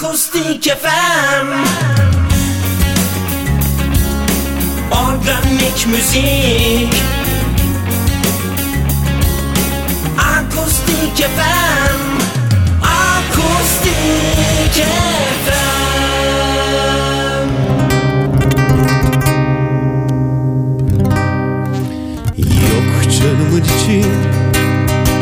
Akustik FM Organik müzik. Akustik FM Akustik FM Yok canımın içi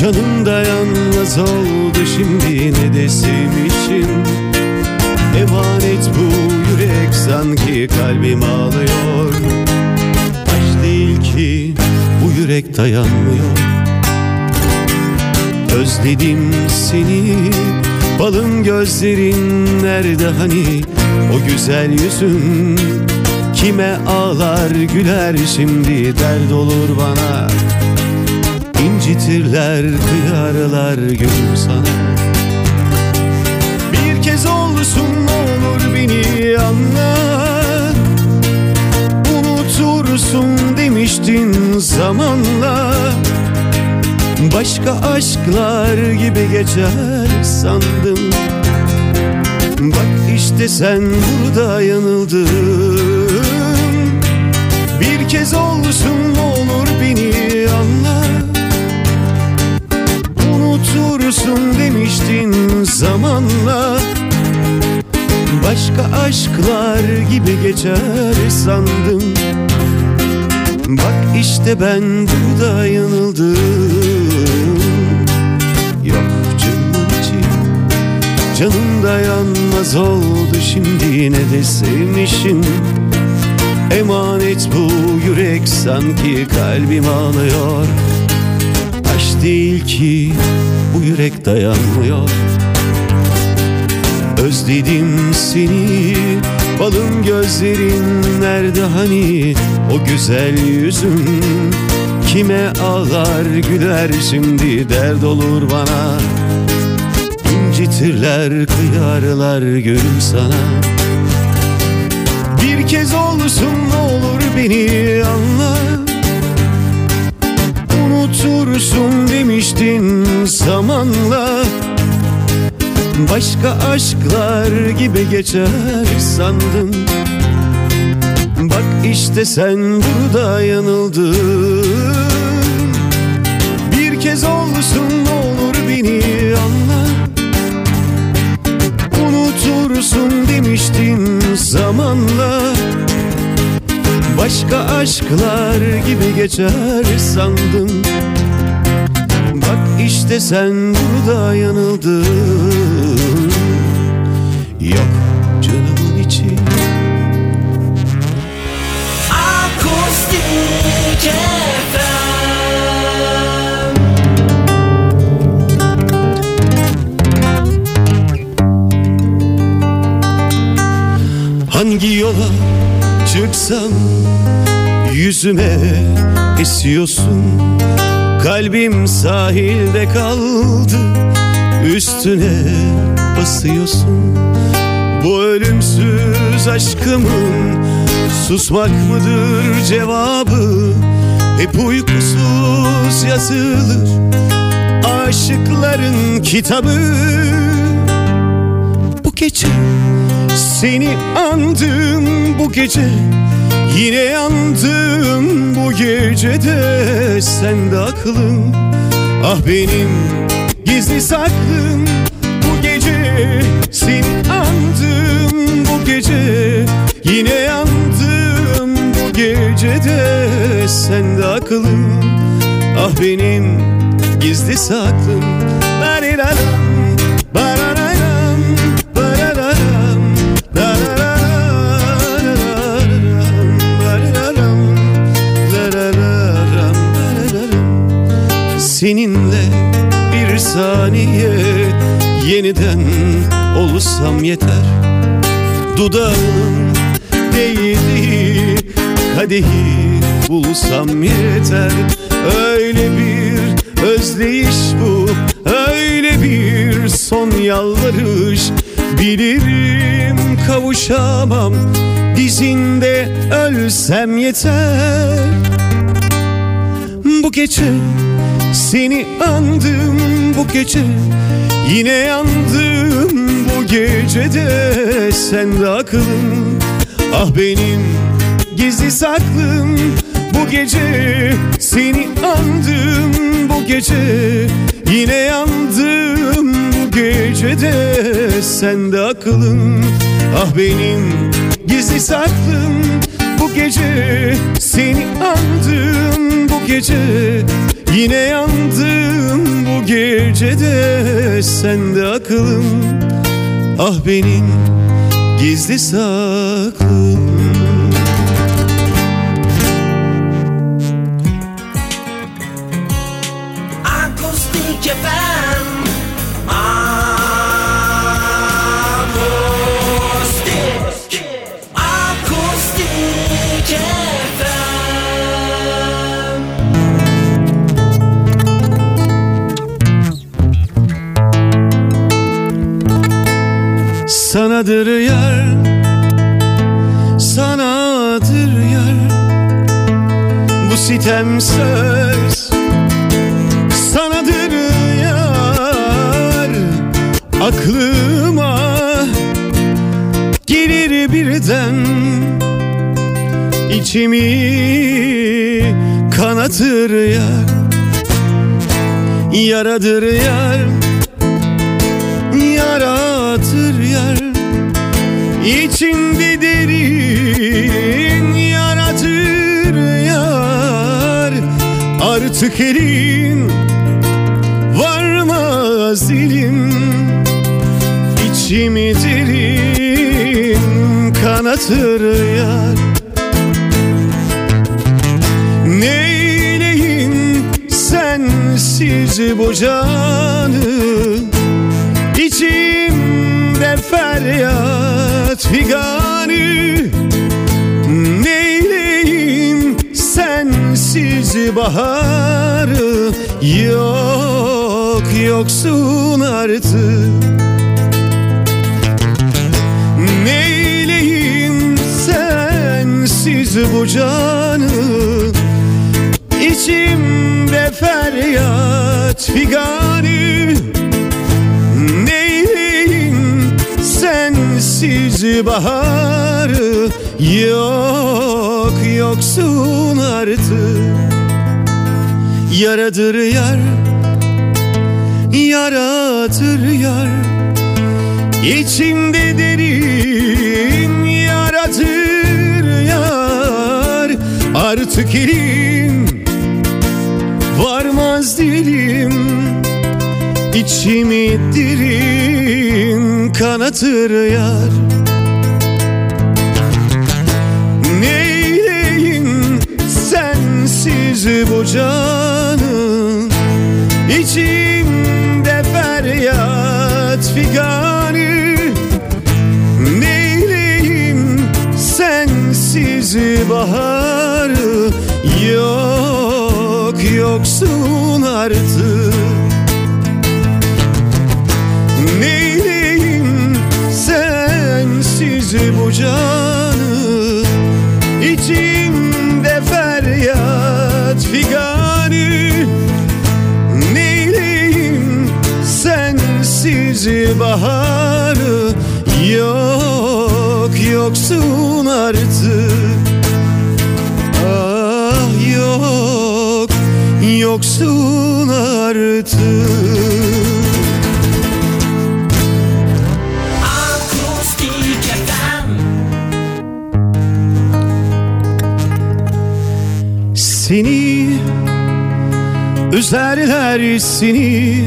Canım dayanmaz oldu. Şimdi ne desem için Emanet bu yürek sanki kalbim ağlıyor. Aşk değil ki bu yürek dayanmıyor. Özledim seni Balım gözlerin nerede hani? O güzel yüzün Kime ağlar güler şimdi? Dert olur bana. İncitirler kıyarlar gülüm sana. Bir kez olsun anla Unutursun demiştin zamanla. Başka aşklar gibi geçer sandım. Bak işte sen burada yanıldın. Bir kez olsun olur beni anla Unutursun demiştin zamanla Başka aşklar gibi geçer sandım. Bak işte ben burada yanıldım. Yok canımın içi Canım dayanmaz oldu. Şimdi ne de sevmişim. Emanet bu yürek sanki kalbim ağlıyor. Aşk değil ki bu yürek dayanmıyor Özledim seni. Balım gözlerin nerede hani? O güzel yüzün Kime ağlar güler şimdi? Dert olur bana. İncitirler kıyarlar gülüm sana. Bir kez olsun ne olur beni anla. Unutursun demiştin zamanla Başka aşklar gibi geçer sandım Bak işte sen burada yanıldın. Bir kez olsun ne olur beni anla. Unutursun demiştin zamanla. Başka aşklar gibi geçer sandım işte sen burada yanıldın. Yok canımın içi. Akustik Hangi yola çıksam yüzüme esiyorsun Kalbim sahilde kaldı üstüne basıyorsun. Bu ölümsüz aşkımın susmak mıdır cevabı? Hep uykusuz yazılır aşıkların kitabı. Bu gece seni andım bu gece Yine yandım bu gecede Sen de aklım Ah benim gizli saklım Bu gece seni andım. Bu gece Yine yandım bu gecede Sen de aklım Ah benim gizli saklım Barilalam, barararam, saniye yeniden olsam yeter. Dudağın değdiği kadehi bulsam yeter. Öyle bir özleyiş bu Öyle bir son yalvarış. Bilirim kavuşamam Dizinde ölsem yeter. Bu gece seni andım bu gece Yine yandım bu gecede. Sen de aklım Ah benim gizli saklım. Bu gece seni andım Bu gece yine yandım Bu gecede. Sen de aklım Ah benim gizli saklım. Bu gece seni andım Bu gece yine yandım Bu gecede sen de aklım Ah benim gizli saklım FM Akustik Sanadır yar Sanadır yar. Bu sitem söz Sanadır yar. Aklıma Gelir birden içimi kanatır yar. Yaradır yar yaratır yar İçinde derin yaratır yar. Artık elim varmaz dilim İçimi derin kanatır yar. Neyleyim sensiz bu canı? İçimde feryat baharı Yok yoksun artık. Neyleyim sensiz bu canı? İçimde feryat figanı. Neyleyim sensiz baharı? Yok yoksun artık Yaradır yar Yaratır yar. İçimde derin yaratır yar. Artık elim varmaz dilim. İçimi derin kanatır yar sensiz bu canı İçimde feryat figanı Neyleyim sensiz baharı? Yok yoksun artık. Neyleyim sensiz bu canı İçimde sensiz baharı Yok yoksun artık. Ah yok yoksun artık. Seni üzerler seni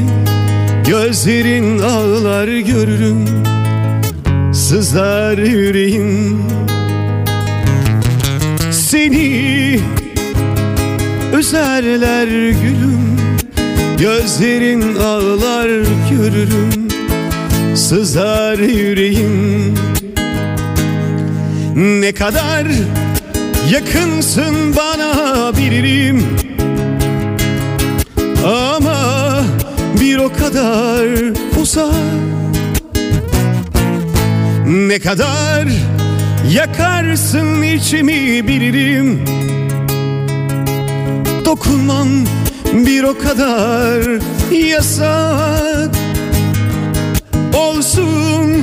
Gözlerin ağlar görürüm Sızlar yüreğim. Seni üzerler gülüm Gözlerin ağlar görürüm Sızlar yüreğim. Ne kadar yakınsın bana bilirim Ama bir o kadar uzak. Ne kadar yakarsın içimi bilirim. Dokunman bir o kadar yasak. Olsun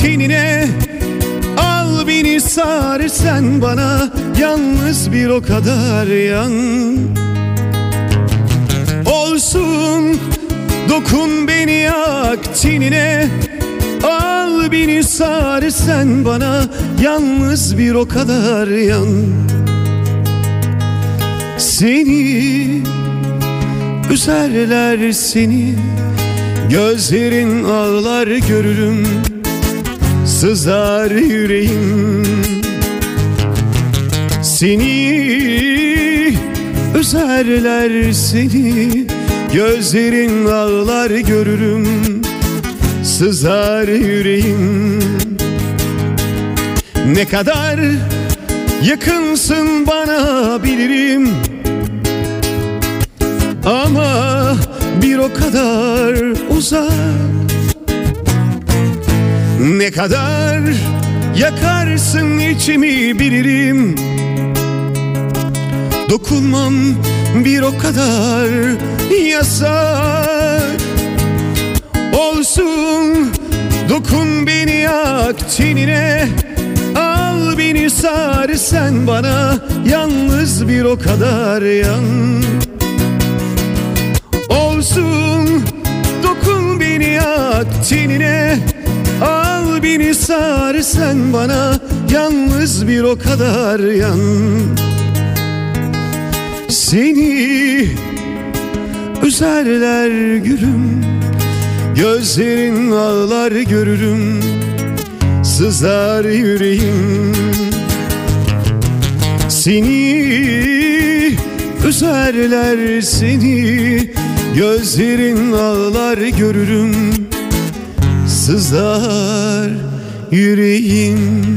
tenine Al beni sar sen bana Yalnız bir o kadar yan Olsun. Dokun beni yak tenine Al beni sar sen bana. Yalnız bir o kadar yan. Seni üzerler seni. Gözlerin ağlar görürüm. Sızar yüreğim. Seni üzerler seni Gözlerin ağlar görürüm Sızar yüreğim. Ne kadar yakınsın bana bilirim Ama bir o kadar uzak. Ne kadar yakarsın içimi bilirim. Dokunmam bir o kadar yasak. Olsun dokun beni yak tenine Al beni sar sen bana. Yalnız bir o kadar yan. Olsun dokun beni yak tenine Al beni sar sen bana. Yalnız bir o kadar yan Seni üzerler gülüm Gözlerin ağlar görürüm Sızar yüreğim. Seni üzerler seni Gözlerin ağlar görürüm Sızar yüreğim